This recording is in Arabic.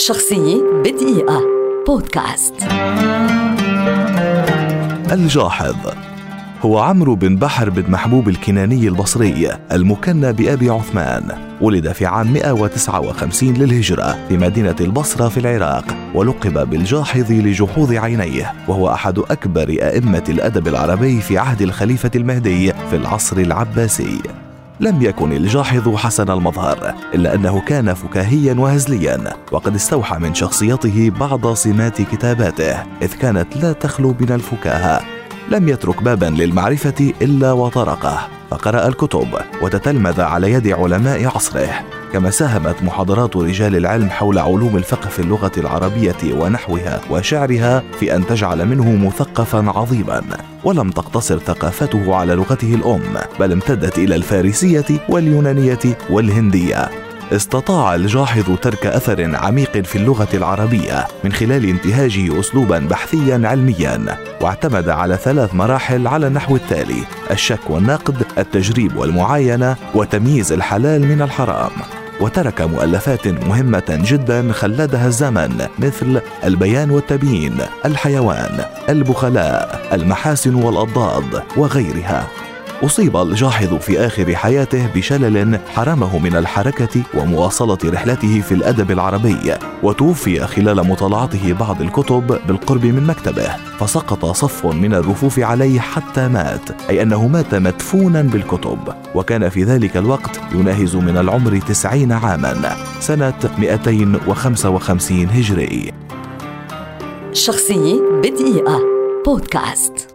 شخصية بدقيقة. بودكاست. الجاحظ. هو عمرو بن بحر بن محبوب الكناني البصري المكنى بأبي عثمان. ولد في عام 159 للهجرة في مدينة البصرة في العراق ولقب بالجاحظ لجحوظ عينيه وهو أحد أكبر أئمة الأدب العربي في عهد الخليفة المهدي في العصر العباسي. لم يكن الجاحظ حسن المظهر إلا أنه كان فكاهيا وهزليا وقد استوحى من شخصيته بعض سمات كتاباته إذ كانت لا تخلو من الفكاهة. لم يترك بابا للمعرفة إلا وطرقه. فقرأ الكتب وتتلمذ على يد علماء عصره. كما ساهمت محاضرات رجال العلم حول علوم الفقه في اللغة العربية ونحوها وشعرها في أن تجعل منه مثقفا عظيما. ولم تقتصر ثقافته على لغته الأم بل امتدت إلى الفارسية واليونانية والهندية. استطاع الجاحظ ترك أثر عميق في اللغة العربية من خلال انتهاجه اسلوبا بحثيا علميا واعتمد على ثلاث مراحل على النحو التالي الشك والنقد التجريب والمعاينة وتمييز الحلال من الحرام وترك مؤلفات مهمة جدا خلدها الزمن مثل البيان والتبيين، الحيوان، البخلاء، المحاسن والأضداد وغيرها. أصيب الجاحظ في آخر حياته بشلل حرمه من الحركة ومواصلة رحلته في الأدب العربي وتوفي خلال مطالعته بعض الكتب بالقرب من مكتبه فسقط صف من الرفوف عليه حتى مات أي أنه مات مدفونا بالكتب وكان في ذلك الوقت يناهز من العمر تسعين عاما سنة 255 هجري. شخصية بدقيقة. بودكاست.